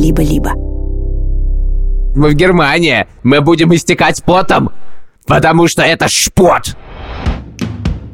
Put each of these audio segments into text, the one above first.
либо-либо. Мы в Германии. Мы будем истекать потом, потому что это шпот.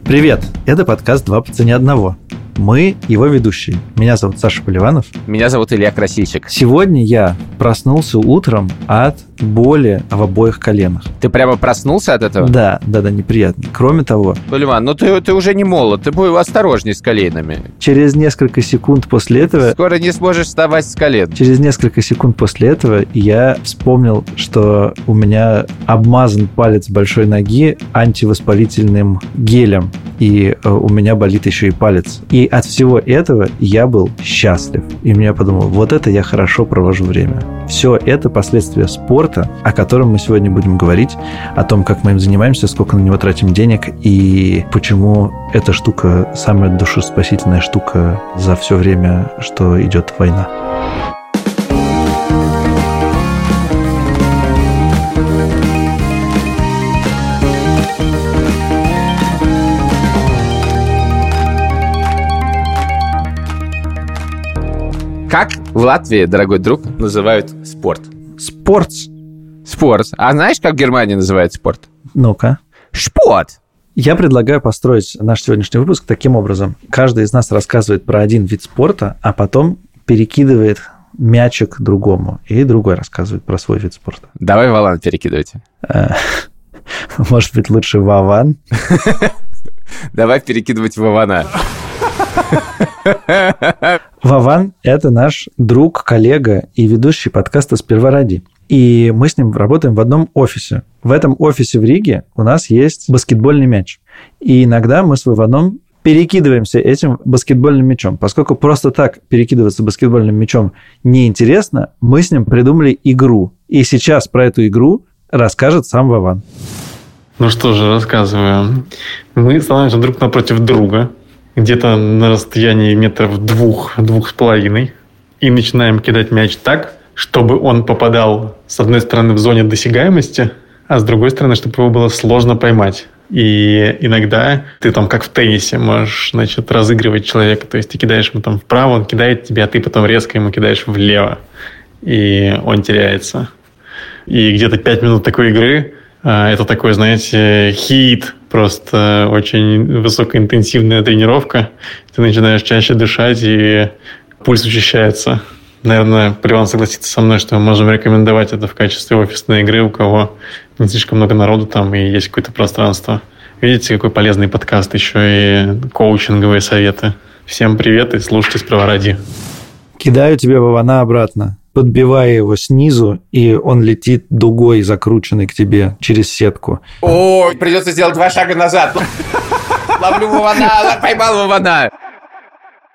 Привет, это подкаст «Два по цене одного». Мы его ведущие. Меня зовут Саша Поливанов. Меня зовут Илья Красильщик. Сегодня я проснулся утром от боли в обоих коленах. Ты прямо проснулся от этого? Да, да, да, неприятно. Кроме того, Поливан, ну ты, ты уже не молод, ты будь осторожней с коленами. через несколько секунд после этого Скоро не сможешь вставать с колен. Через несколько секунд после этого я вспомнил, что у меня обмазан палец большой ноги антивоспалительным гелем, и э, у меня болит еще и палец. И от всего этого я был счастлив. И мне подумал, вот это я хорошо провожу время. Все это последствия спорта, о котором мы сегодня будем говорить, о том, как мы им занимаемся, сколько на него тратим денег и почему эта штука самая душеспасительная штука за все время, что идет война. Как в Латвии, дорогой друг, называют спорт? Спортс. Спорт. А знаешь, как в Германии называют спорт? Ну-ка. Шпот. Я предлагаю построить наш сегодняшний выпуск таким образом. Каждый из нас рассказывает про один вид спорта, а потом перекидывает мячик другому, и другой рассказывает про свой вид спорта. Давай валан перекидывайте. Э, Может быть, лучше Вован? Давай перекидывать Вована. Вован – это наш друг, коллега и ведущий подкаста «Сперва ради». И мы с ним работаем в одном офисе. В этом офисе в Риге у нас есть баскетбольный мяч. И иногда мы с Вованом перекидываемся этим баскетбольным мячом. Поскольку просто так перекидываться баскетбольным мячом неинтересно, мы с ним придумали игру. И сейчас про эту игру расскажет сам Вован. Ну что же, рассказываю. Мы становимся друг напротив друга, где-то на расстоянии метров двух, двух с половиной, и начинаем кидать мяч так, чтобы он попадал с одной стороны в зоне досягаемости, а с другой стороны, чтобы его было сложно поймать. И иногда ты там, как в теннисе, можешь, значит, разыгрывать человека. То есть ты кидаешь ему там вправо, он кидает тебе, а ты потом резко ему кидаешь влево. И он теряется. И где-то пять минут такой игры а, это такой, знаете, хит, просто очень высокоинтенсивная тренировка. Ты начинаешь чаще дышать, и пульс учащается. Наверное, Поливан согласится со мной, что мы можем рекомендовать это в качестве офисной игры, у кого не слишком много народу там и есть какое-то пространство. Видите, какой полезный подкаст, еще и коучинговые советы. Всем привет и слушайте «Справа ради». Кидаю тебе Вована обратно, подбивая его снизу, и он летит дугой, закрученный к тебе через сетку. О, придется сделать два шага назад. Ловлю Вована, поймал Вована.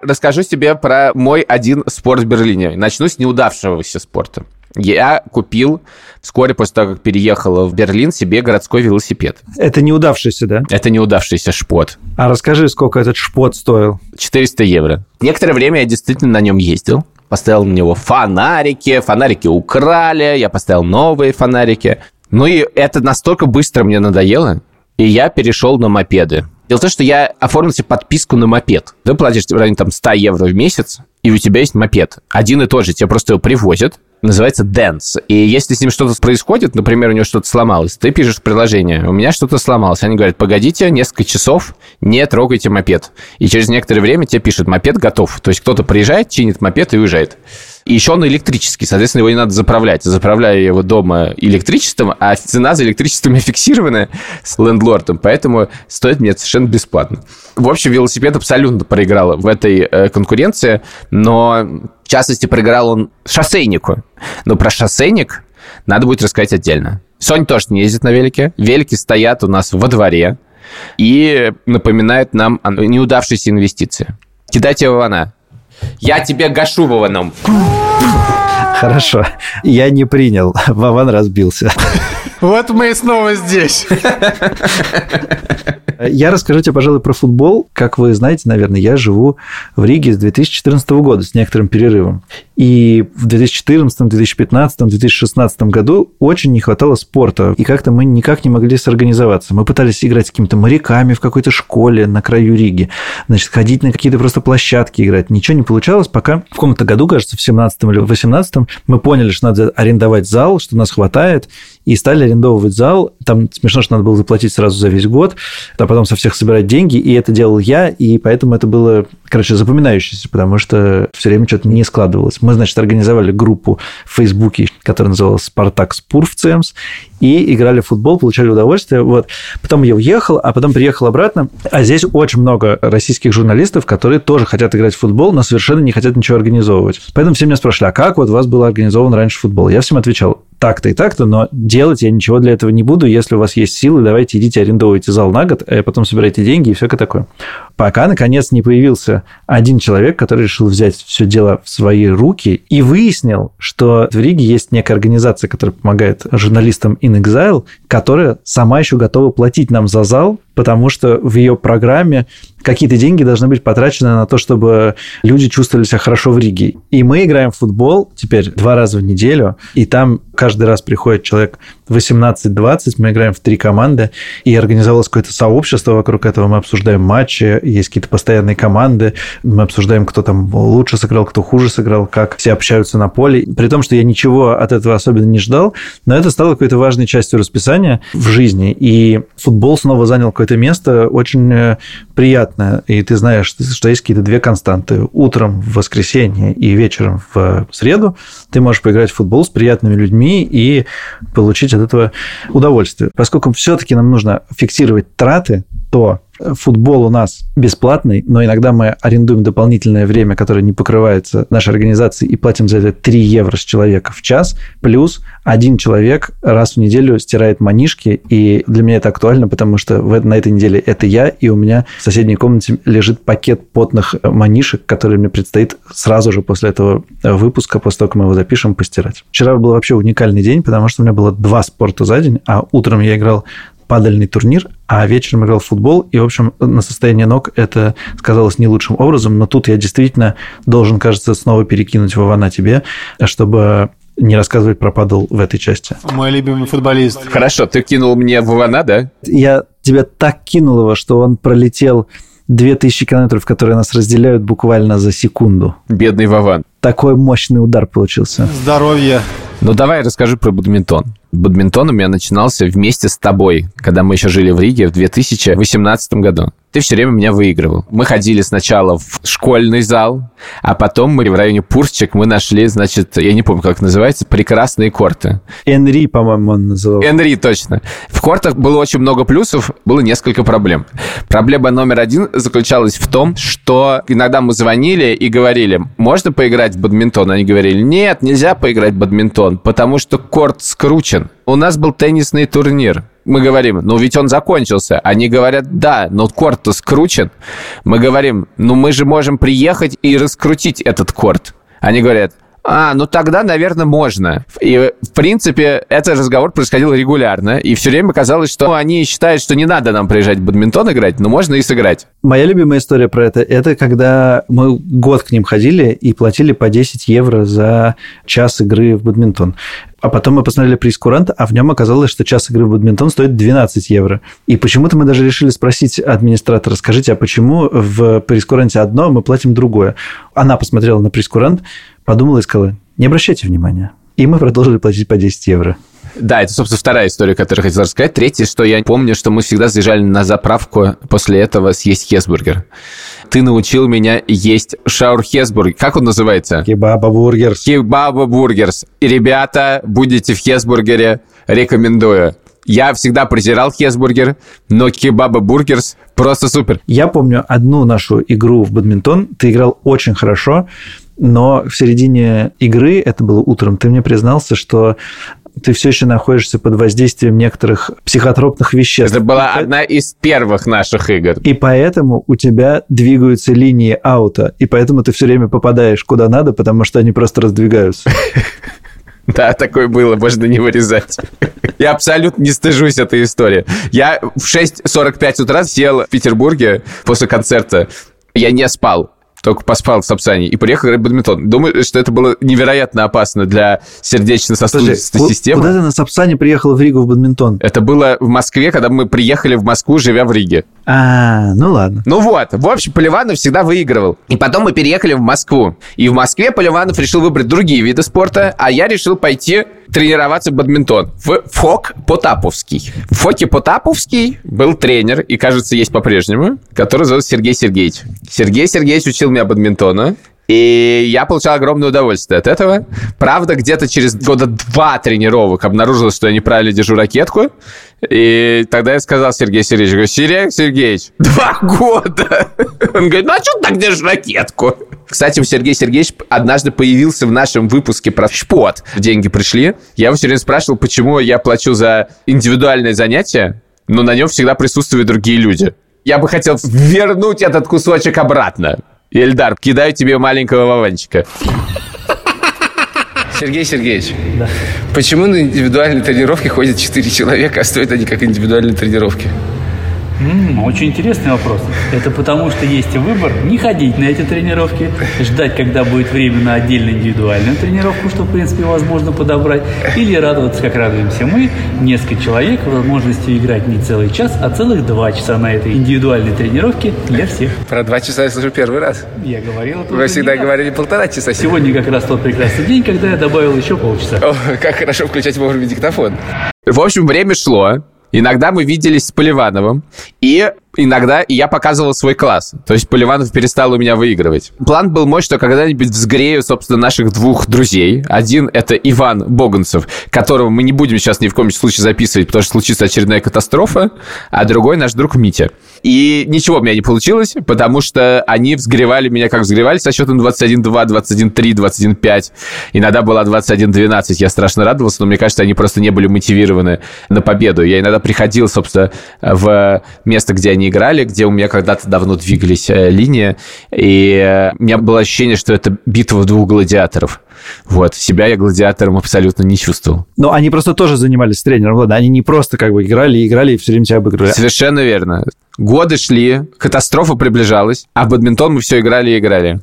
Расскажу тебе про мой один спорт в Берлине. Начну с неудавшегося спорта. Я купил вскоре после того, как переехал в Берлин, себе городской велосипед. Это неудавшийся, да? Это неудавшийся шпот. А расскажи, сколько этот шпот стоил? 400 евро. Некоторое время я действительно на нем ездил. Поставил на него фонарики, фонарики украли, я поставил новые фонарики. Ну и это настолько быстро мне надоело, и я перешел на мопеды. Дело в том, что я оформил себе подписку на мопед. Ты платишь в районе там 100 евро в месяц, и у тебя есть мопед. Один и тот же, тебе просто его привозят, называется Dance. И если с ним что-то происходит, например, у него что-то сломалось, ты пишешь приложение, у меня что-то сломалось. Они говорят, погодите, несколько часов, не трогайте мопед. И через некоторое время тебе пишут, мопед готов. То есть кто-то приезжает, чинит мопед и уезжает. И еще он электрический, соответственно, его не надо заправлять. Заправляю его дома электричеством, а цена за электричество у меня фиксированная с лендлордом, поэтому стоит мне совершенно бесплатно. В общем, велосипед абсолютно проиграл в этой э, конкуренции, но в частности проиграл он шоссейнику. Но про шоссейник надо будет рассказать отдельно. Соня тоже не ездит на велике. Велики стоят у нас во дворе и напоминают нам о неудавшейся инвестиции. Кидайте его она. Я тебе гашу Вованом. Хорошо. Я не принял. Вован разбился. Вот мы и снова здесь. Я расскажу тебе, пожалуй, про футбол. Как вы знаете, наверное, я живу в Риге с 2014 года с некоторым перерывом. И в 2014, 2015, 2016 году очень не хватало спорта. И как-то мы никак не могли сорганизоваться. Мы пытались играть с какими-то моряками в какой-то школе на краю Риги. Значит, ходить на какие-то просто площадки играть. Ничего не получалось, пока в каком-то году, кажется, в 17 или в 18 мы поняли, что надо арендовать зал, что нас хватает, и стали арендовывать зал. Там смешно, что надо было заплатить сразу за весь год, а потом со всех собирать деньги, и это делал я, и поэтому это было, короче, запоминающееся, потому что все время что-то не складывалось. Мы, значит, организовали группу в Фейсбуке, которая называлась «Спартак Спур ЦЕМС», и играли в футбол, получали удовольствие. Вот. Потом я уехал, а потом приехал обратно. А здесь очень много российских журналистов, которые тоже хотят играть в футбол, но совершенно не хотят ничего организовывать. Поэтому все меня спрашивали, а как вот у вас был организован раньше футбол? Я всем отвечал, так-то и так-то, но делать я ничего для этого не буду. Если у вас есть силы, давайте идите арендовывайте зал на год, а потом собирайте деньги и все такое. Пока, наконец, не появился один человек, который решил взять все дело в свои руки и выяснил, что в Риге есть некая организация, которая помогает журналистам in Exile, которая сама еще готова платить нам за зал, потому что в ее программе какие-то деньги должны быть потрачены на то, чтобы люди чувствовали себя хорошо в Риге. И мы играем в футбол теперь два раза в неделю, и там каждый раз приходит человек 18-20, мы играем в три команды, и организовалось какое-то сообщество вокруг этого, мы обсуждаем матчи, есть какие-то постоянные команды, мы обсуждаем, кто там лучше сыграл, кто хуже сыграл, как все общаются на поле. При том, что я ничего от этого особенно не ждал, но это стало какой-то важной частью расписания в жизни, и футбол снова занял какое-то место очень э, приятное, и ты знаешь, что есть какие-то две константы. Утром в воскресенье и вечером в среду ты можешь поиграть в футбол с приятными людьми и получить от этого удовольствие. Поскольку все-таки нам нужно фиксировать траты, то футбол у нас бесплатный, но иногда мы арендуем дополнительное время, которое не покрывается нашей организацией, и платим за это 3 евро с человека в час, плюс один человек раз в неделю стирает манишки, и для меня это актуально, потому что в, на этой неделе это я, и у меня в соседней комнате лежит пакет потных манишек, которые мне предстоит сразу же после этого выпуска, после того, как мы его запишем, постирать. Вчера был вообще уникальный день, потому что у меня было два спорта за день, а утром я играл падальный турнир, а вечером играл в футбол, и, в общем, на состояние ног это сказалось не лучшим образом, но тут я действительно должен, кажется, снова перекинуть Вована тебе, чтобы не рассказывать про падал в этой части. Мой любимый футболист. Хорошо, ты кинул мне Вована, да? Я тебя так кинул его, что он пролетел 2000 километров, которые нас разделяют буквально за секунду. Бедный Вован. Такой мощный удар получился. Здоровье. Ну, давай расскажи про бадминтон. Бадминтон у меня начинался вместе с тобой, когда мы еще жили в Риге в 2018 году. Ты все время меня выигрывал. Мы ходили сначала в школьный зал, а потом мы в районе Пурчик мы нашли, значит, я не помню, как называется, прекрасные корты. Энри, по-моему, он называл. Энри, точно. В кортах было очень много плюсов, было несколько проблем. Проблема номер один заключалась в том, что иногда мы звонили и говорили, можно поиграть в бадминтон? Они говорили, нет, нельзя поиграть в бадминтон, потому что корт скручен. У нас был теннисный турнир. Мы говорим, ну ведь он закончился. Они говорят, да, но корт-то скручен. Мы говорим, ну мы же можем приехать и раскрутить этот корт. Они говорят, а, ну тогда, наверное, можно. И, в принципе, этот разговор происходил регулярно, и все время казалось, что они считают, что не надо нам приезжать в бадминтон играть, но можно и сыграть. Моя любимая история про это, это когда мы год к ним ходили и платили по 10 евро за час игры в бадминтон. А потом мы посмотрели прейскурант, а в нем оказалось, что час игры в бадминтон стоит 12 евро. И почему-то мы даже решили спросить администратора, скажите, а почему в прейскуранте одно, а мы платим другое? Она посмотрела на прейскурант, подумала и сказала, не обращайте внимания. И мы продолжили платить по 10 евро. Да, это, собственно, вторая история, которую хотел рассказать. Третья, что я помню, что мы всегда заезжали на заправку после этого съесть хесбургер. Ты научил меня есть шаур хесбургер. Как он называется? Кебаба бургерс. Кебаба бургерс. И, ребята, будете в хесбургере, рекомендую. Я всегда презирал хесбургер, но кебаба бургерс просто супер. Я помню одну нашу игру в бадминтон. Ты играл очень хорошо, но в середине игры, это было утром, ты мне признался, что ты все еще находишься под воздействием некоторых психотропных веществ. Это была одна из первых наших игр. И поэтому у тебя двигаются линии аута, и поэтому ты все время попадаешь куда надо, потому что они просто раздвигаются. Да, такое было, можно не вырезать. Я абсолютно не стыжусь этой истории. Я в 6.45 утра сел в Петербурге после концерта. Я не спал. Только поспал в Сапсане и приехал играть в бадминтон. Думаю, что это было невероятно опасно для сердечно-сосудистой системы. Куда ты на Сапсане приехал в Ригу в бадминтон? Это было в Москве, когда мы приехали в Москву, живя в Риге. А, ну ладно. Ну вот, в общем, Поливанов всегда выигрывал. И потом мы переехали в Москву. И в Москве Поливанов решил выбрать другие виды спорта, а я решил пойти тренироваться в бадминтон в ФОК Потаповский. В ФОКе Потаповский был тренер, и, кажется, есть по-прежнему, который зовут Сергей Сергеевич. Сергей Сергеевич учил меня бадминтону. И я получал огромное удовольствие от этого. Правда, где-то через года два тренировок обнаружилось, что я неправильно держу ракетку. И тогда я сказал Сергею Сергеевичу, говорю, Сергей Сергеевич, два года. Он говорит, ну а что ты так держишь ракетку? Кстати, Сергей Сергеевич однажды появился в нашем выпуске про шпот. Деньги пришли. Я его все время спрашивал, почему я плачу за индивидуальное занятие, но на нем всегда присутствуют другие люди. Я бы хотел вернуть этот кусочек обратно. Эльдар, кидаю тебе маленького вованчика. Сергей Сергеевич, Да. почему на индивидуальной тренировке ходят 4 человека, а стоят они как индивидуальные тренировки? Очень интересный вопрос. Это потому, что есть выбор не ходить на эти тренировки, ждать, когда будет время на отдельную индивидуальную тренировку, что, в принципе, возможно подобрать, или радоваться, как радуемся мы, несколько человек, возможностью играть не целый час, а целых два часа на этой индивидуальной тренировке для всех. Про два часа я слышу первый раз. Я говорил это Вы всегда не раз. говорили полтора часа. Сегодня как раз тот прекрасный день, когда я добавил еще полчаса. О, как хорошо включать вовремя диктофон. В общем, время шло. Иногда мы виделись с Поливановым, и иногда я показывал свой класс. То есть Поливанов перестал у меня выигрывать. План был мой, что когда-нибудь взгрею, собственно, наших двух друзей. Один — это Иван Боганцев, которого мы не будем сейчас ни в коем случае записывать, потому что случится очередная катастрофа, а другой наш друг Митя. И ничего у меня не получилось, потому что они взгревали меня, как взгревали, со счетом 21-2, 21-3, 21-5. Иногда была 21-12. Я страшно радовался, но мне кажется, они просто не были мотивированы на победу. Я иногда приходил, собственно, в место, где они играли, где у меня когда-то давно двигались э, линии, и э, у меня было ощущение, что это битва двух гладиаторов. Вот, себя я гладиатором абсолютно не чувствовал. Но они просто тоже занимались тренером, ладно, они не просто как бы играли, играли и все время тебя обыгрывали. Совершенно верно. Годы шли, катастрофа приближалась, а в бадминтон мы все играли и играли.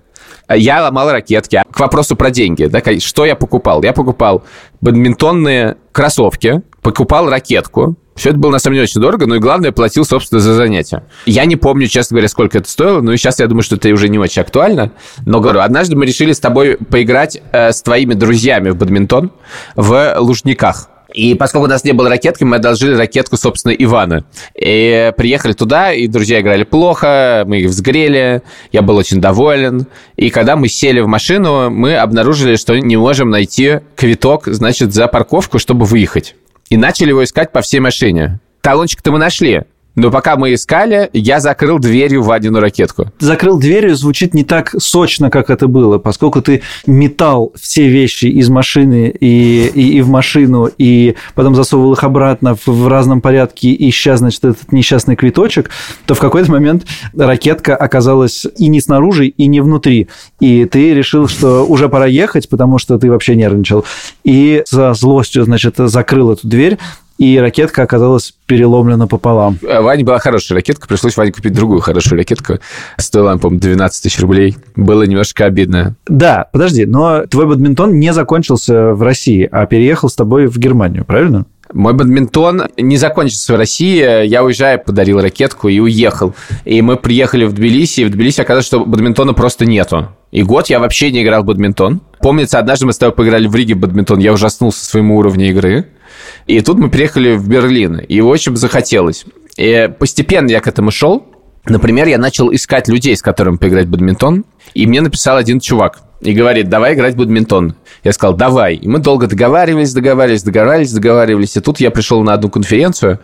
Я ломал ракетки. К вопросу про деньги. Да, что я покупал? Я покупал бадминтонные кроссовки, покупал ракетку. Все это было на самом деле очень дорого, но и главное, платил, собственно, за занятия. Я не помню, честно говоря, сколько это стоило, но сейчас я думаю, что это уже не очень актуально. Но говорю, однажды мы решили с тобой поиграть э, с твоими друзьями в бадминтон в Лужниках. И поскольку у нас не было ракетки, мы одолжили ракетку, собственно, Ивана. И приехали туда, и друзья играли плохо, мы их взгрели, я был очень доволен. И когда мы сели в машину, мы обнаружили, что не можем найти квиток, значит, за парковку, чтобы выехать. И начали его искать по всей машине. Талончик-то мы нашли. Но пока мы искали, я закрыл дверью Вадину ракетку. Закрыл дверью звучит не так сочно, как это было, поскольку ты метал все вещи из машины и, и, и в машину, и потом засовывал их обратно в, в разном порядке, ища, значит, этот несчастный квиточек, то в какой-то момент ракетка оказалась и не снаружи, и не внутри. И ты решил, что уже пора ехать, потому что ты вообще нервничал. И со злостью, значит, закрыл эту дверь, и ракетка оказалась переломлена пополам. А Ване была хорошая ракетка, пришлось Ване купить другую хорошую ракетку. Стоила, по-моему, 12 тысяч рублей. Было немножко обидно. Да, подожди, но твой бадминтон не закончился в России, а переехал с тобой в Германию, правильно? Мой бадминтон не закончился в России. Я уезжая, подарил ракетку и уехал. И мы приехали в Тбилиси, и в Тбилиси оказалось, что бадминтона просто нету. И год я вообще не играл в бадминтон. Помнится, однажды мы с тобой поиграли в Риге в бадминтон, я ужаснулся своему уровню игры. И тут мы приехали в Берлин, и очень захотелось. И постепенно я к этому шел. Например, я начал искать людей, с которыми поиграть в бадминтон, и мне написал один чувак и говорит, давай играть в бадминтон. Я сказал, давай. И мы долго договаривались, договаривались, договаривались, договаривались. И тут я пришел на одну конференцию,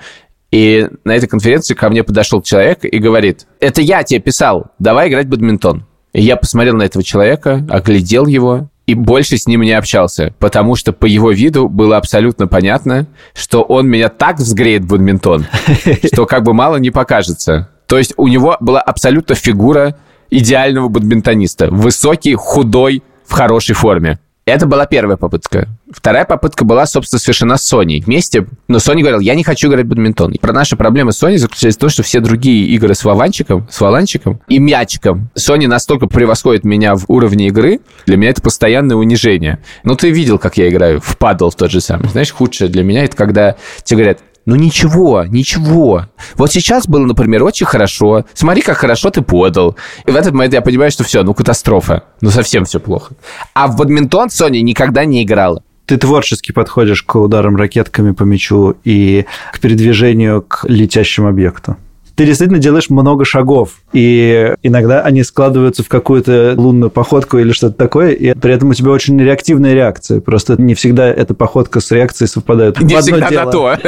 и на этой конференции ко мне подошел человек и говорит, это я тебе писал, давай играть в бадминтон. И я посмотрел на этого человека, оглядел его, и больше с ним не общался, потому что по его виду было абсолютно понятно, что он меня так взгреет в бадминтон, что как бы мало не покажется. То есть у него была абсолютно фигура идеального бадминтониста. Высокий, худой, в хорошей форме. Это была первая попытка. Вторая попытка была, собственно, совершена Sony. Вместе, но Sony говорил, я не хочу играть в бадминтон. Про наши проблемы Sony заключались в том, что все другие игры с вованчиком, с валанчиком и мячиком. Sony настолько превосходит меня в уровне игры, для меня это постоянное унижение. Ну, ты видел, как я играю в падл в тот же самый. Знаешь, худшее для меня это когда тебе говорят, ну ничего, ничего. Вот сейчас было, например, очень хорошо. Смотри, как хорошо ты подал. И в этот момент я понимаю, что все, ну катастрофа. Ну совсем все плохо. А в бадминтон Sony никогда не играла. Ты творчески подходишь к ударам ракетками по мячу и к передвижению к летящему объекту ты действительно делаешь много шагов, и иногда они складываются в какую-то лунную походку или что-то такое, и при этом у тебя очень реактивная реакция. Просто не всегда эта походка с реакцией совпадает. Не всегда на то.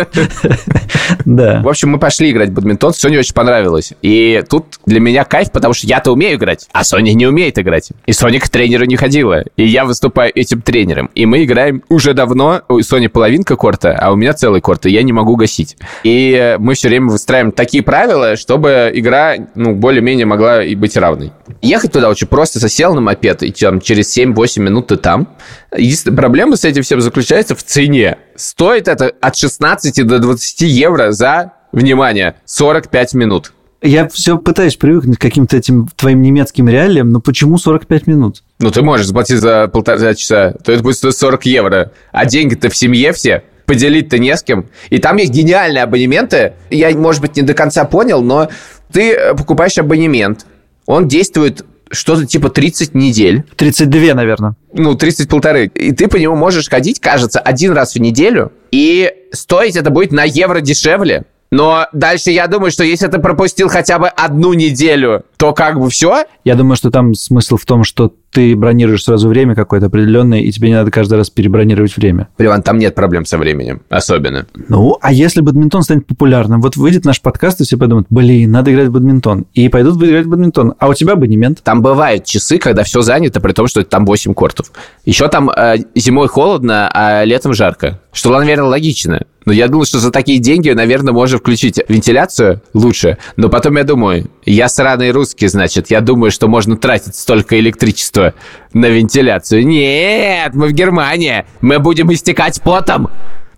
Да. В общем, мы пошли играть в бадминтон, Соне очень понравилось. И тут для меня кайф, потому что я-то умею играть, а Соня не умеет играть. И Соня к тренеру не ходила. И я выступаю этим тренером. И мы играем уже давно. У Сони половинка корта, а у меня целый корт, и я не могу гасить. И мы все время выстраиваем такие правила, чтобы игра, ну, более-менее могла и быть равной. Ехать туда очень просто. Засел на мопед, и там, через 7-8 минут ты там. Единственная проблема с этим всем заключается в цене. Стоит это от 16 до 20 евро за, внимание, 45 минут. Я все пытаюсь привыкнуть к каким-то этим твоим немецким реалиям, но почему 45 минут? Ну, ты можешь заплатить за полтора часа, то это будет 40 евро. А деньги-то в семье все поделить-то не с кем. И там есть гениальные абонементы. Я, может быть, не до конца понял, но ты э, покупаешь абонемент, он действует что-то типа 30 недель. 32, наверное. Ну, 30 полторы. И ты по нему можешь ходить, кажется, один раз в неделю. И стоить это будет на евро дешевле. Но дальше я думаю, что если ты пропустил хотя бы одну неделю, то как бы все. Я думаю, что там смысл в том, что ты бронируешь сразу время какое-то определенное, и тебе не надо каждый раз перебронировать время. Ливан, там нет проблем со временем, особенно. Ну, а если бадминтон станет популярным? Вот выйдет наш подкаст, и все подумают, блин, надо играть в бадминтон. И пойдут играть в бадминтон. А у тебя абонемент? Там бывают часы, когда все занято, при том, что там 8 кортов. Еще там э, зимой холодно, а летом жарко. Что, наверное, логично. Но я думал, что за такие деньги, наверное, можно включить вентиляцию лучше. Но потом я думаю, я сраный русский, значит, я думаю, что можно тратить столько электричества на вентиляцию. Нет, мы в Германии. Мы будем истекать потом.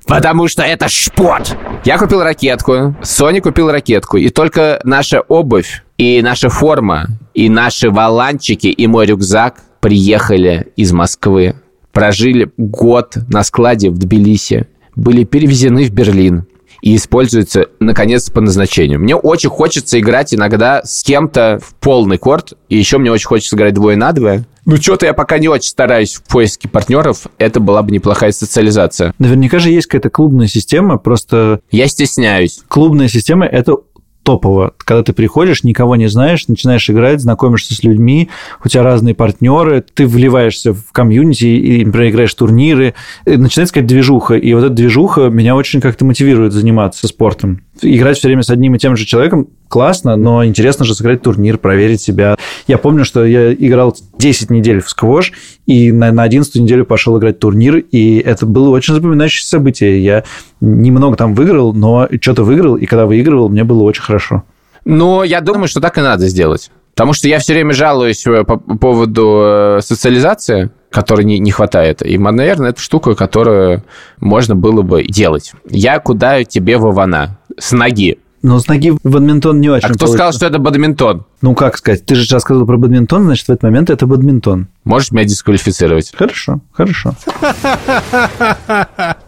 Потому что это шпот. Я купил ракетку, Соня купил ракетку, и только наша обувь, и наша форма, и наши валанчики, и мой рюкзак приехали из Москвы. Прожили год на складе в Тбилиси были перевезены в Берлин и используются, наконец, по назначению. Мне очень хочется играть иногда с кем-то в полный корт, и еще мне очень хочется играть двое на двое. Ну, что-то я пока не очень стараюсь в поиске партнеров. Это была бы неплохая социализация. Наверняка же есть какая-то клубная система, просто... Я стесняюсь. Клубная система – это топово. Когда ты приходишь, никого не знаешь, начинаешь играть, знакомишься с людьми, у тебя разные партнеры, ты вливаешься в комьюнити и, например, играешь турниры, и начинается какая-то движуха. И вот эта движуха меня очень как-то мотивирует заниматься спортом играть все время с одним и тем же человеком классно, но интересно же сыграть турнир, проверить себя. Я помню, что я играл 10 недель в сквош, и на, на 11 неделю пошел играть турнир, и это было очень запоминающееся событие. Я немного там выиграл, но что-то выиграл, и когда выигрывал, мне было очень хорошо. Но я думаю, что так и надо сделать. Потому что я все время жалуюсь э, по поводу э, социализации, которой не, не хватает. И, наверное, это штука, которую можно было бы делать. Я кудаю тебе Вована с ноги. Но с ноги в бадминтон не очень. А кто получится. сказал, что это бадминтон? Ну, как сказать? Ты же сейчас сказал про бадминтон, значит, в этот момент это бадминтон. Можешь меня дисквалифицировать? Хорошо, хорошо.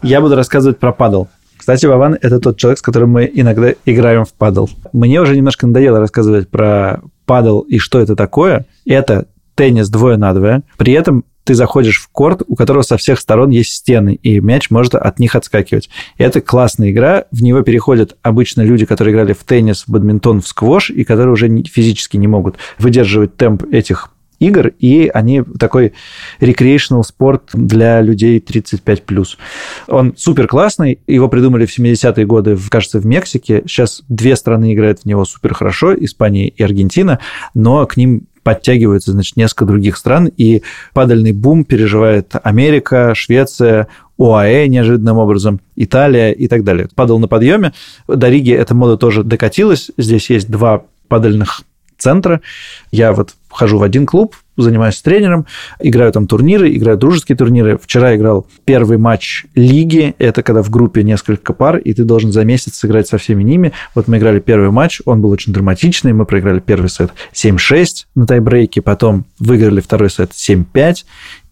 Я буду рассказывать про падал. Кстати, Вован – это тот человек, с которым мы иногда играем в падал. Мне уже немножко надоело рассказывать про падал и что это такое. Это теннис двое на двое. При этом ты заходишь в корт, у которого со всех сторон есть стены, и мяч может от них отскакивать. И это классная игра. В него переходят обычно люди, которые играли в теннис, в бадминтон, в сквош, и которые уже физически не могут выдерживать темп этих игр, и они такой recreational спорт для людей 35+. Он супер классный, его придумали в 70-е годы, кажется, в Мексике. Сейчас две страны играют в него супер хорошо, Испания и Аргентина, но к ним подтягиваются, значит, несколько других стран, и падальный бум переживает Америка, Швеция, ОАЭ неожиданным образом, Италия и так далее. Падал на подъеме. До Риги эта мода тоже докатилась. Здесь есть два падальных центра. Я вот хожу в один клуб, занимаюсь тренером, играю там турниры, играю дружеские турниры. Вчера играл первый матч лиги, это когда в группе несколько пар, и ты должен за месяц сыграть со всеми ними. Вот мы играли первый матч, он был очень драматичный, мы проиграли первый сет 7-6 на тайбрейке, потом выиграли второй сет 7-5,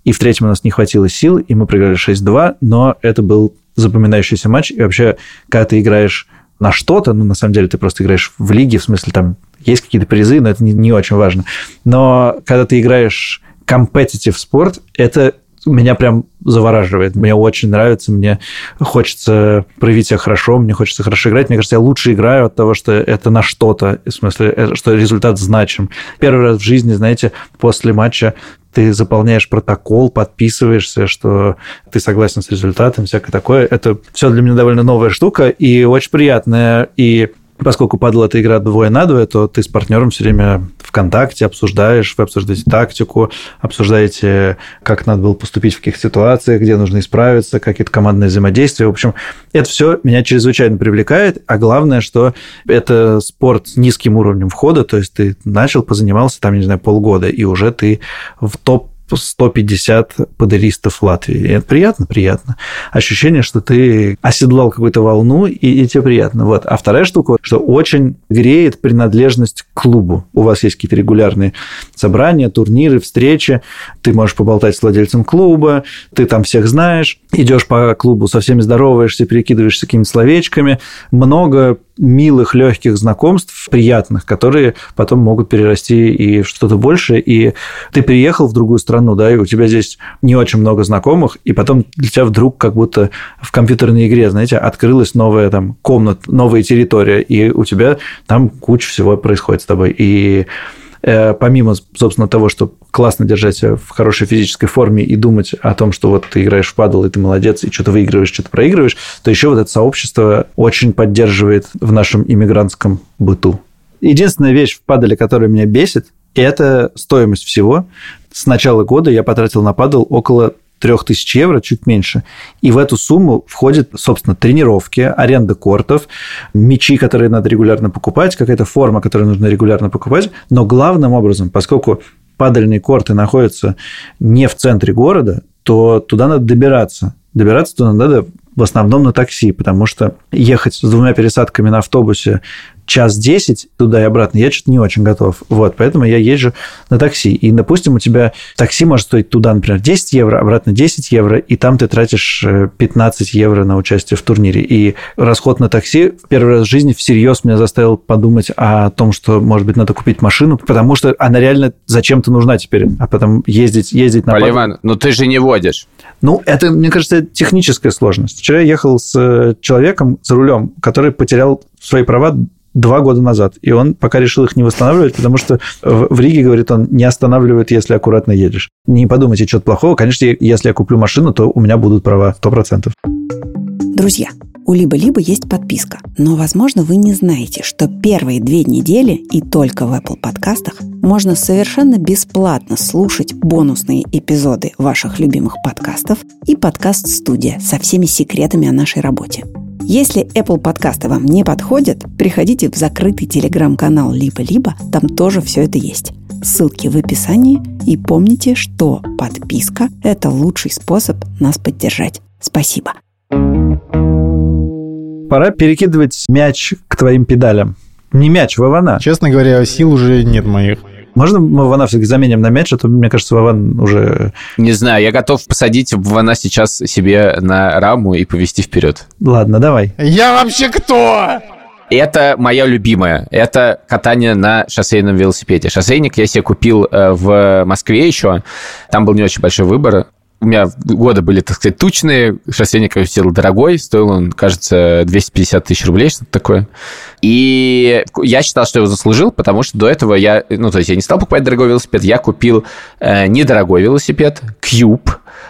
и в третьем у нас не хватило сил, и мы проиграли 6-2, но это был запоминающийся матч, и вообще, когда ты играешь на что-то, ну, на самом деле, ты просто играешь в лиге, в смысле, там есть какие-то призы, но это не, не очень важно. Но когда ты играешь competitive спорт, это меня прям завораживает. Мне очень нравится, мне хочется проявить себя хорошо, мне хочется хорошо играть. Мне кажется, я лучше играю от того, что это на что-то, в смысле, э, что результат значим. Первый раз в жизни, знаете, после матча ты заполняешь протокол, подписываешься, что ты согласен с результатом, всякое такое. Это все для меня довольно новая штука и очень приятная. И поскольку падала эта игра двое на двое, то ты с партнером все время ВКонтакте обсуждаешь, вы обсуждаете тактику, обсуждаете, как надо было поступить в каких ситуациях, где нужно исправиться, как это командное взаимодействие. В общем, это все меня чрезвычайно привлекает, а главное, что это спорт с низким уровнем входа, то есть ты начал, позанимался там, не знаю, полгода, и уже ты в топ 150 падеристов Латвии. И это приятно, приятно. Ощущение, что ты оседлал какую-то волну, и, и тебе приятно. Вот. А вторая штука, что очень греет принадлежность к клубу. У вас есть какие-то регулярные собрания, турниры, встречи. Ты можешь поболтать с владельцем клуба, ты там всех знаешь, идешь по клубу, со всеми здороваешься, перекидываешься какими-то словечками. Много милых, легких знакомств, приятных, которые потом могут перерасти и что-то большее. И ты приехал в другую страну, да, и у тебя здесь не очень много знакомых, и потом для тебя вдруг как будто в компьютерной игре, знаете, открылась новая там комната, новая территория, и у тебя там куча всего происходит с тобой. И помимо, собственно, того, что классно держать себя в хорошей физической форме и думать о том, что вот ты играешь в падл, и ты молодец, и что-то выигрываешь, что-то проигрываешь, то еще вот это сообщество очень поддерживает в нашем иммигрантском быту. Единственная вещь в падале, которая меня бесит, это стоимость всего. С начала года я потратил на падал около 3000 евро, чуть меньше. И в эту сумму входят, собственно, тренировки, аренда кортов, мячи, которые надо регулярно покупать, какая-то форма, которую нужно регулярно покупать. Но главным образом, поскольку падальные корты находятся не в центре города, то туда надо добираться. Добираться туда надо в основном на такси, потому что ехать с двумя пересадками на автобусе час десять туда и обратно, я что-то не очень готов. Вот, поэтому я езжу на такси. И, допустим, у тебя такси может стоить туда, например, 10 евро, обратно 10 евро, и там ты тратишь 15 э, евро на участие в турнире. И расход на такси в первый раз в жизни всерьез меня заставил подумать о том, что, может быть, надо купить машину, потому что она реально зачем-то нужна теперь, а потом ездить, ездить на... Поливан, но ну ты же не водишь. Ну, это, мне кажется, техническая сложность. Вчера я ехал с э, человеком за рулем, который потерял свои права два года назад. И он пока решил их не восстанавливать, потому что в Риге, говорит он, не останавливает, если аккуратно едешь. Не подумайте что-то плохого. Конечно, если я куплю машину, то у меня будут права 100%. Друзья, у Либо-Либо есть подписка, но, возможно, вы не знаете, что первые две недели и только в Apple подкастах можно совершенно бесплатно слушать бонусные эпизоды ваших любимых подкастов и подкаст-студия со всеми секретами о нашей работе. Если Apple подкасты вам не подходят, приходите в закрытый телеграм-канал «Либо-либо», там тоже все это есть. Ссылки в описании. И помните, что подписка – это лучший способ нас поддержать. Спасибо. Пора перекидывать мяч к твоим педалям. Не мяч, Вована. Честно говоря, сил уже нет моих. Можно мы Вана все-таки заменим на мяч, а то, мне кажется, Вован уже... Не знаю, я готов посадить Вана сейчас себе на раму и повести вперед. Ладно, давай. Я вообще кто? Это моя любимая. Это катание на шоссейном велосипеде. Шоссейник я себе купил э, в Москве еще. Там был не очень большой выбор у меня годы были, так сказать, тучные, шоссейник сел дорогой, стоил он, кажется, 250 тысяч рублей, что-то такое. И я считал, что его заслужил, потому что до этого я, ну, то есть я не стал покупать дорогой велосипед, я купил э, недорогой велосипед, Cube,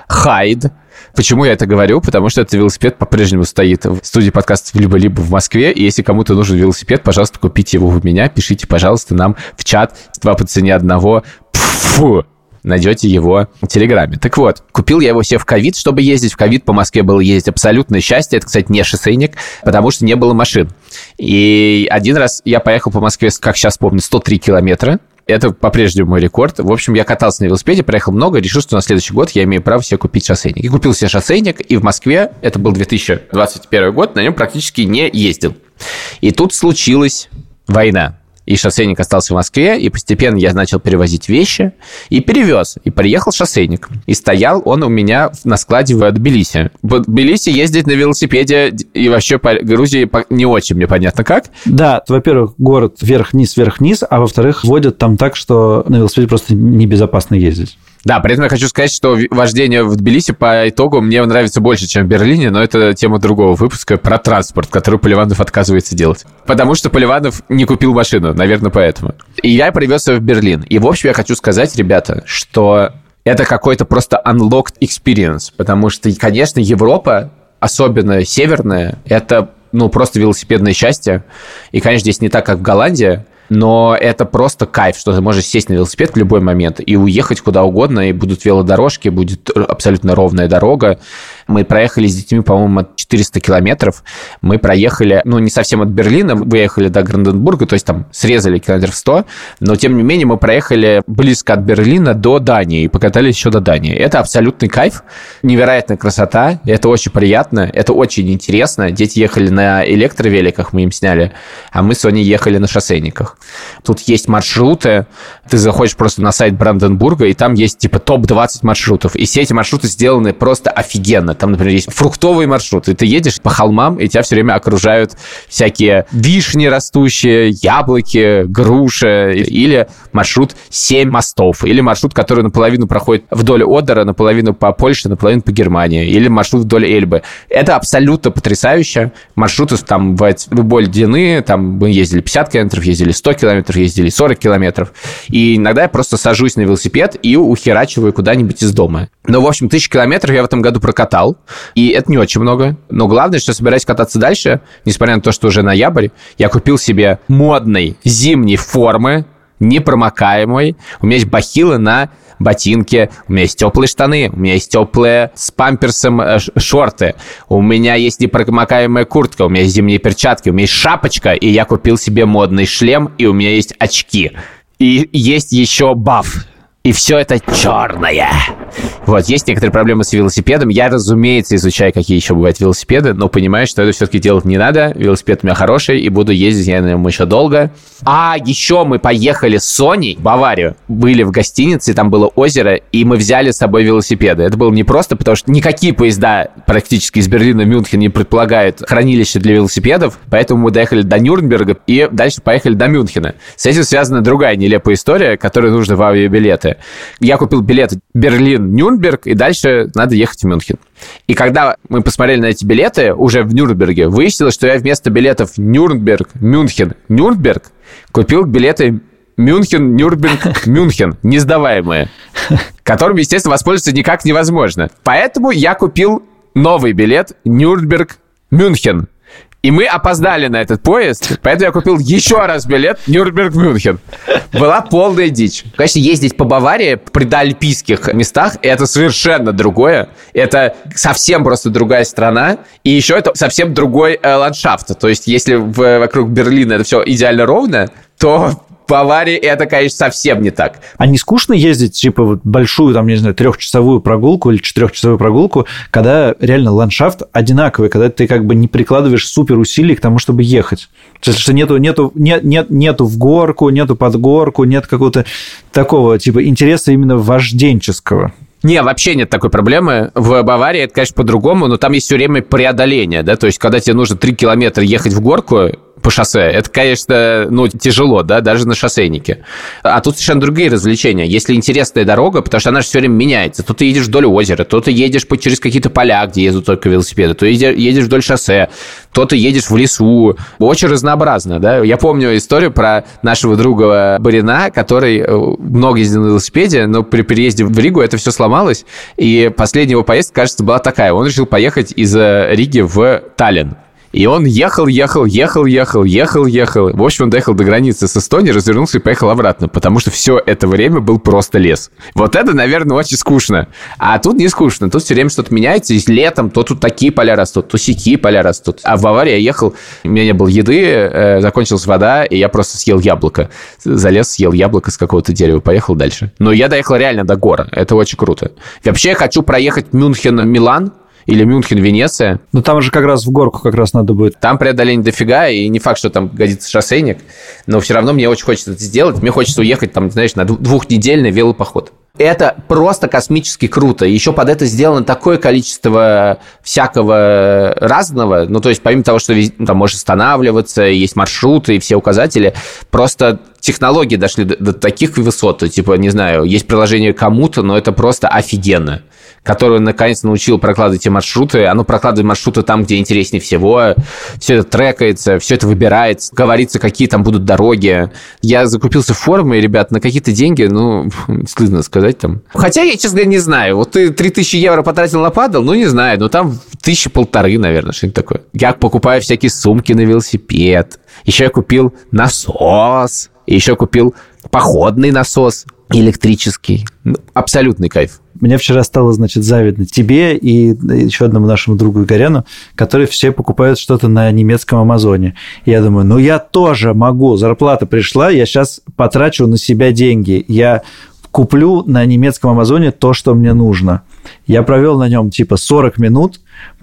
Hyde, Почему я это говорю? Потому что этот велосипед по-прежнему стоит в студии подкастов либо-либо в Москве. И если кому-то нужен велосипед, пожалуйста, купите его у меня. Пишите, пожалуйста, нам в чат. Два по цене одного. Фу! Найдете его в Телеграме. Так вот, купил я его себе в ковид, чтобы ездить. В ковид по Москве было ездить абсолютное счастье. Это, кстати, не шоссейник, потому что не было машин. И один раз я поехал по Москве, как сейчас помню, 103 километра. Это по-прежнему мой рекорд. В общем, я катался на велосипеде, проехал много, решил, что на следующий год я имею право себе купить шоссейник. И купил себе шоссейник, и в Москве, это был 2021 год, на нем практически не ездил. И тут случилась война и шоссейник остался в Москве, и постепенно я начал перевозить вещи, и перевез, и приехал шоссейник. И стоял он у меня на складе в Тбилиси. В Тбилиси ездить на велосипеде и вообще по Грузии не очень мне понятно как. Да, во-первых, город вверх-вниз, вверх-вниз, а во-вторых, водят там так, что на велосипеде просто небезопасно ездить. Да, при этом я хочу сказать, что вождение в Тбилиси по итогу мне нравится больше, чем в Берлине, но это тема другого выпуска про транспорт, который Поливанов отказывается делать. Потому что Поливанов не купил машину, наверное, поэтому. И я привез ее в Берлин. И, в общем, я хочу сказать, ребята, что это какой-то просто unlocked experience, потому что, конечно, Европа, особенно северная, это ну, просто велосипедное счастье. И, конечно, здесь не так, как в Голландии, но это просто кайф, что ты можешь сесть на велосипед в любой момент и уехать куда угодно, и будут велодорожки, будет абсолютно ровная дорога. Мы проехали с детьми, по-моему, 400 километров. Мы проехали, ну, не совсем от Берлина, выехали до Гранденбурга, то есть там срезали километров 100, но, тем не менее, мы проехали близко от Берлина до Дании и покатались еще до Дании. Это абсолютный кайф, невероятная красота, это очень приятно, это очень интересно. Дети ехали на электровеликах, мы им сняли, а мы с Соней ехали на шоссейниках. Тут есть маршруты, ты заходишь просто на сайт Бранденбурга, и там есть типа топ-20 маршрутов, и все эти маршруты сделаны просто офигенно. Там, например, есть фруктовый маршрут, и ты едешь по холмам, и тебя все время окружают всякие вишни растущие, яблоки, груши, или маршрут 7 мостов, или маршрут, который наполовину проходит вдоль Одера, наполовину по Польше, наполовину по Германии, или маршрут вдоль Эльбы. Это абсолютно потрясающе. Маршруты там бывают любой длины, там мы ездили 50 километров, ездили 100 километров, ездили 40 километров. И иногда я просто сажусь на велосипед и ухерачиваю куда-нибудь из дома. Но, в общем, тысячу километров я в этом году прокатал, и это не очень много. Но главное, что собираюсь кататься дальше, несмотря на то, что уже ноябрь, я купил себе модной зимней формы, непромокаемой. У меня есть бахилы на ботинки, у меня есть теплые штаны, у меня есть теплые с памперсом э, шорты, у меня есть непромокаемая куртка, у меня есть зимние перчатки, у меня есть шапочка, и я купил себе модный шлем, и у меня есть очки. И есть еще баф и все это черное. Вот, есть некоторые проблемы с велосипедом. Я, разумеется, изучаю, какие еще бывают велосипеды, но понимаю, что это все-таки делать не надо. Велосипед у меня хороший, и буду ездить я на нем еще долго. А еще мы поехали с Соней в Баварию. Были в гостинице, там было озеро, и мы взяли с собой велосипеды. Это было не просто, потому что никакие поезда практически из Берлина в Мюнхен не предполагают хранилище для велосипедов, поэтому мы доехали до Нюрнберга и дальше поехали до Мюнхена. С этим связана другая нелепая история, которой нужно в авиабилеты. Я купил билет Берлин-Нюрнберг, и дальше надо ехать в Мюнхен. И когда мы посмотрели на эти билеты уже в Нюрнберге, выяснилось, что я вместо билетов Нюрнберг, Мюнхен, Нюрнберг купил билеты Мюнхен, Нюрнберг, Мюнхен, несдаваемые, которым, естественно, воспользоваться никак невозможно. Поэтому я купил новый билет Нюрнберг, Мюнхен. И мы опоздали на этот поезд, поэтому я купил еще раз билет Нюрнберг-Мюнхен. Была полная дичь. Конечно, ездить по Баварии при доальпийских местах, это совершенно другое. Это совсем просто другая страна. И еще это совсем другой э, ландшафт. То есть, если в, вокруг Берлина это все идеально ровно, то Баварии это, конечно, совсем не так. А не скучно ездить, типа, вот большую, там, не знаю, трехчасовую прогулку или четырехчасовую прогулку, когда реально ландшафт одинаковый, когда ты как бы не прикладываешь супер усилий к тому, чтобы ехать. То есть, что нету, нету, нет, нет, нету в горку, нету под горку, нет какого-то такого, типа, интереса именно вожденческого. Не, вообще нет такой проблемы. В Баварии это, конечно, по-другому, но там есть все время преодоление, да, то есть, когда тебе нужно 3 километра ехать в горку, по шоссе. Это, конечно, ну, тяжело, да, даже на шоссейнике. А тут совершенно другие развлечения. Если интересная дорога, потому что она же все время меняется. То ты едешь вдоль озера, то ты едешь через какие-то поля, где ездят только велосипеды, то едешь вдоль шоссе, то ты едешь в лесу. Очень разнообразно, да. Я помню историю про нашего друга Барина, который э, много ездил на велосипеде, но при переезде в Ригу это все сломалось, и последняя его поездка, кажется, была такая. Он решил поехать из э, Риги в Таллин И он ехал, ехал, ехал, ехал, ехал, ехал. В общем, он доехал до границы с Эстонией, развернулся и поехал обратно, потому что все это время был просто лес. Вот это, наверное, очень скучно. А тут не скучно. Тут все время что-то меняется. И летом то тут такие поля растут, то сякие поля растут. А в Баварии я ехал, у меня не было еды, э, закончилась вода, и я просто съел яблоко. Залез, съел яблоко с какого-то дерева, поехал дальше. Но я доехал реально до гор. Это очень круто. Вообще, я хочу проехать Мюнхен-Милан, или Мюнхен-Венеция. Но там же как раз в горку как раз надо будет. Там преодоление дофига, и не факт, что там годится шоссейник, но все равно мне очень хочется это сделать. Мне хочется уехать там, знаешь, на двухнедельный велопоход. Это просто космически круто. Еще под это сделано такое количество всякого разного. Ну, то есть, помимо того, что там можешь останавливаться, есть маршруты и все указатели, просто технологии дошли до, до таких высот. Типа, не знаю, есть приложение кому-то, но это просто офигенно которую наконец научил прокладывать эти маршруты. Оно прокладывает маршруты там, где интереснее всего. Все это трекается, все это выбирается, говорится, какие там будут дороги. Я закупился формой, ребят, на какие-то деньги, ну, стыдно сказать там. Хотя я, честно говоря, не знаю. Вот ты 3000 евро потратил на падал, ну, не знаю, но там тысячи полторы, наверное, что-нибудь такое. Я покупаю всякие сумки на велосипед. Еще я купил насос. Еще купил походный насос электрический. Абсолютный кайф. Мне вчера стало, значит, завидно тебе и еще одному нашему другу Игоряну, которые все покупают что-то на немецком Амазоне. И я думаю, ну я тоже могу. Зарплата пришла, я сейчас потрачу на себя деньги. Я куплю на немецком Амазоне то, что мне нужно. Я провел на нем типа 40 минут,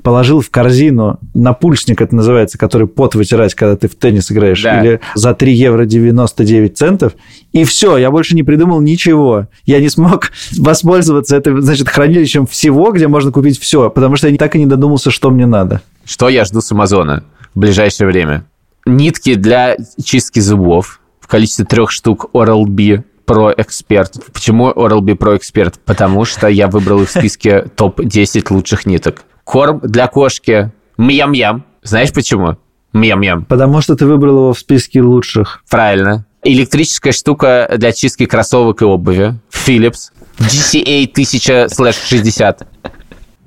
положил в корзину напульсник, это называется, который пот вытирать, когда ты в теннис играешь, да. или за 3 евро 99 центов, и все, я больше не придумал ничего. Я не смог воспользоваться этим, значит, хранилищем всего, где можно купить все, потому что я так и не додумался, что мне надо. Что я жду с Амазона в ближайшее время? Нитки для чистки зубов в количестве трех штук Oral-B Pro Expert. Почему Oral-B Pro Expert? Потому что я выбрал их в списке топ-10 лучших ниток. Корм для кошки Мьям-ям. Знаешь почему? Мьям-ям. Потому что ты выбрал его в списке лучших. Правильно. Электрическая штука для чистки кроссовок и обуви. Philips. GCA 1000-60.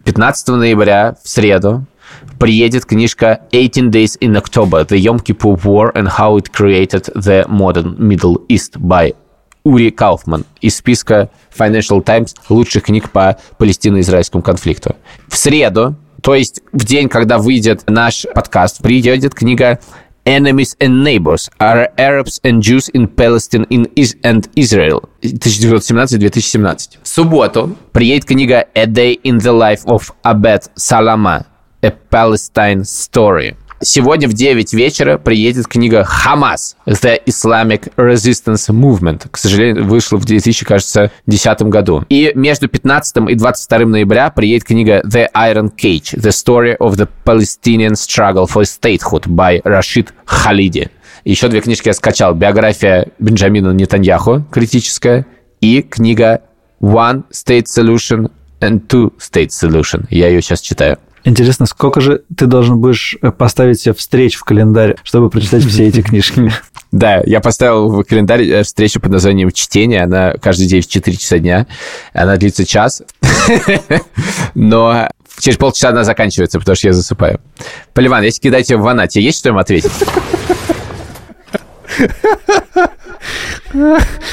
15 ноября, в среду, приедет книжка 18 Days in October, The Yom Kippur War and How It Created the Modern Middle East by Ури Кауфман из списка Financial Times лучших книг по палестино-израильскому конфликту. В среду, то есть в день, когда выйдет наш подкаст, приедет книга Enemies and Neighbors Are Arabs and Jews in Palestine in Is and Israel 1917-2017. В субботу приедет книга A Day in the Life of Abed Salama A Palestine Story Сегодня в 9 вечера приедет книга «Хамас. The Islamic Resistance Movement». К сожалению, вышла в 2010 году. И между 15 и 22 ноября приедет книга «The Iron Cage. The Story of the Palestinian Struggle for Statehood» by Рашид Халиди. Еще две книжки я скачал. Биография Бенджамина Нетаньяху, критическая, и книга «One State Solution and Two State Solution». Я ее сейчас читаю. Интересно, сколько же ты должен будешь э, поставить себе встреч в календарь, чтобы прочитать все эти книжки? Да, я поставил в календарь э, встречу под названием «Чтение». Она каждый день в 4 часа дня. Она длится час. Но через полчаса она заканчивается, потому что я засыпаю. Поливан, если кидать тебе в ванна, тебе есть что им ответить?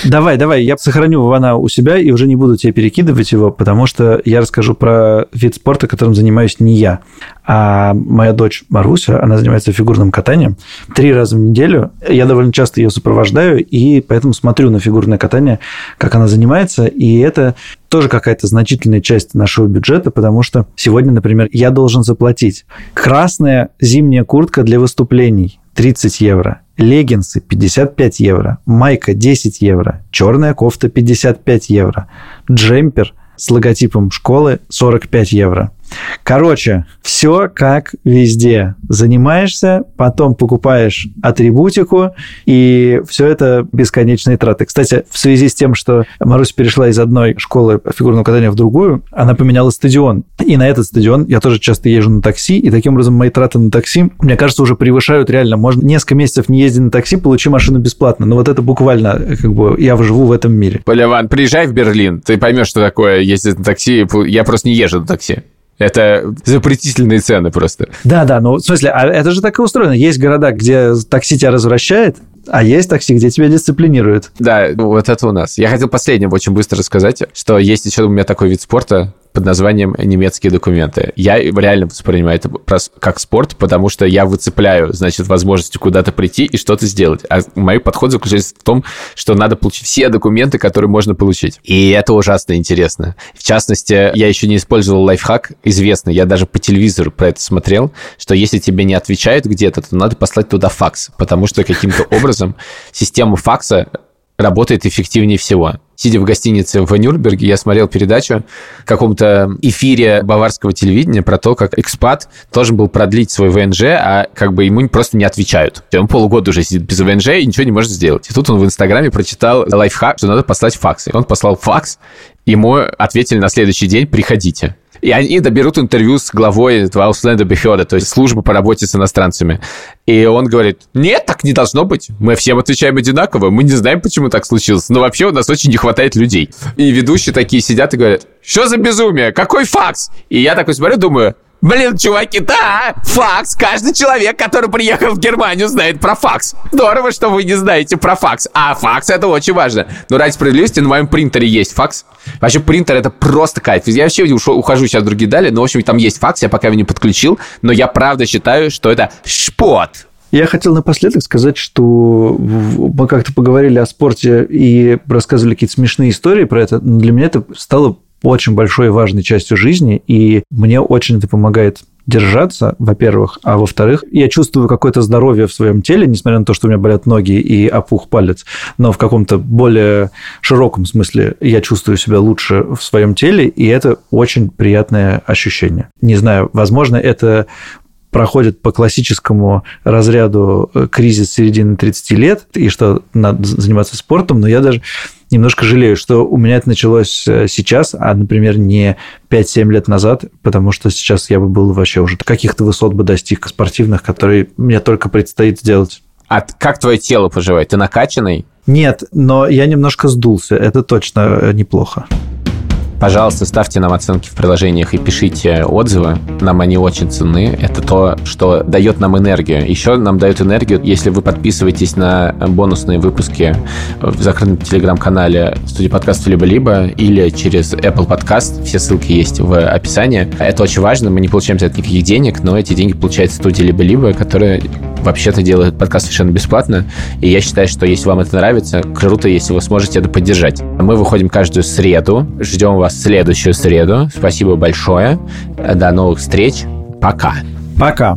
Давай, давай, я сохраню Вана у себя и уже не буду тебе перекидывать его, потому что я расскажу про вид спорта, которым занимаюсь не я, а моя дочь Маруся, она занимается фигурным катанием. Три раза в неделю. Я довольно часто ее сопровождаю, и поэтому смотрю на фигурное катание, как она занимается, и это тоже какая-то значительная часть нашего бюджета, потому что сегодня, например, я должен заплатить красная зимняя куртка для выступлений 30 евро, леггинсы 55 евро, майка 10 евро, черная кофта 55 евро, джемпер с логотипом школы 45 евро. Короче, все как везде. Занимаешься, потом покупаешь атрибутику, и все это бесконечные траты. Кстати, в связи с тем, что Марусь перешла из одной школы фигурного катания в другую, она поменяла стадион. И на этот стадион я тоже часто езжу на такси, и таким образом мои траты на такси, мне кажется, уже превышают реально. Можно несколько месяцев не ездить на такси, получи машину бесплатно. Но вот это буквально, как бы, я живу в этом мире. Поливан, приезжай в Берлин, ты поймешь, что такое ездить на такси. Я просто не езжу на такси. Это запретительные цены просто. Да, да, ну в смысле, а это же так и устроено. Есть города, где такси тебя развращает, а есть такси, где тебя дисциплинируют. Да, вот это у нас. Я хотел последнее очень быстро рассказать, что есть еще у меня такой вид спорта, под названием немецкие документы. Я реально воспринимаю это как спорт, потому что я выцепляю, значит, возможность куда-то прийти и что-то сделать. А мой подход заключается в том, что надо получить все документы, которые можно получить. И это ужасно интересно. В частности, я еще не использовал лайфхак известный, я даже по телевизору про это смотрел, что если тебе не отвечают где-то, то надо послать туда факс, потому что каким-то образом система факса работает эффективнее всего. Сидя в гостинице в Нюрнберге, я смотрел передачу в каком-то эфире баварского телевидения про то, как экспат должен был продлить свой ВНЖ, а как бы ему просто не отвечают. Он полгода уже сидит без ВНЖ и ничего не может сделать. И тут он в Инстаграме прочитал лайфхак, что надо послать факс. И он послал факс, ему ответили на следующий день «приходите». И они доберут интервью с главой Ausländerbehörde, то есть службы по работе с иностранцами. И он говорит, нет, так не должно быть. Мы всем отвечаем одинаково. Мы не знаем, почему так случилось. Но вообще у нас очень не хватает людей. И ведущие такие сидят и говорят, что за безумие? Какой факс? И я такой смотрю, думаю, Блин, чуваки, да, факс. Каждый человек, который приехал в Германию, знает про факс. Здорово, что вы не знаете про факс. А факс это очень важно. Но ради справедливости на моем принтере есть факс. Вообще принтер это просто кайф. Я вообще ухожу сейчас в другие дали, но в общем там есть факс, я пока его не подключил, но я правда считаю, что это шпот. Я хотел напоследок сказать, что мы как-то поговорили о спорте и рассказывали какие-то смешные истории про это. Но для меня это стало очень большой и важной частью жизни, и мне очень это помогает держаться, во-первых, а во-вторых, я чувствую какое-то здоровье в своем теле, несмотря на то, что у меня болят ноги и опух палец, но в каком-то более широком смысле я чувствую себя лучше в своем теле, и это очень приятное ощущение. Не знаю, возможно, это проходит по классическому разряду э, кризис середины 30 лет, и что надо заниматься спортом, но я даже немножко жалею, что у меня это началось э, сейчас, а, например, не 5-7 лет назад, потому что сейчас я бы был вообще уже каких-то высот бы достиг спортивных, которые мне только предстоит сделать. А как твое тело поживает? Ты накачанный? Нет, но я немножко сдулся. Это точно э, неплохо. Пожалуйста, ставьте нам оценки в приложениях и пишите отзывы. Нам они очень ценны. Это то, что дает нам энергию. Еще нам дает энергию, если вы подписываетесь на бонусные выпуски в закрытом телеграм-канале студии подкастов «Либо-либо» или через Apple Podcast. Все ссылки есть в описании. Это очень важно. Мы не получаем за это никаких денег, но эти деньги получает студия «Либо-либо», которая вообще-то делает подкаст совершенно бесплатно. И я считаю, что если вам это нравится, круто, если вы сможете это поддержать. Мы выходим каждую среду. Ждем вас вас в следующую среду. Спасибо большое. До новых встреч. Пока. Пока.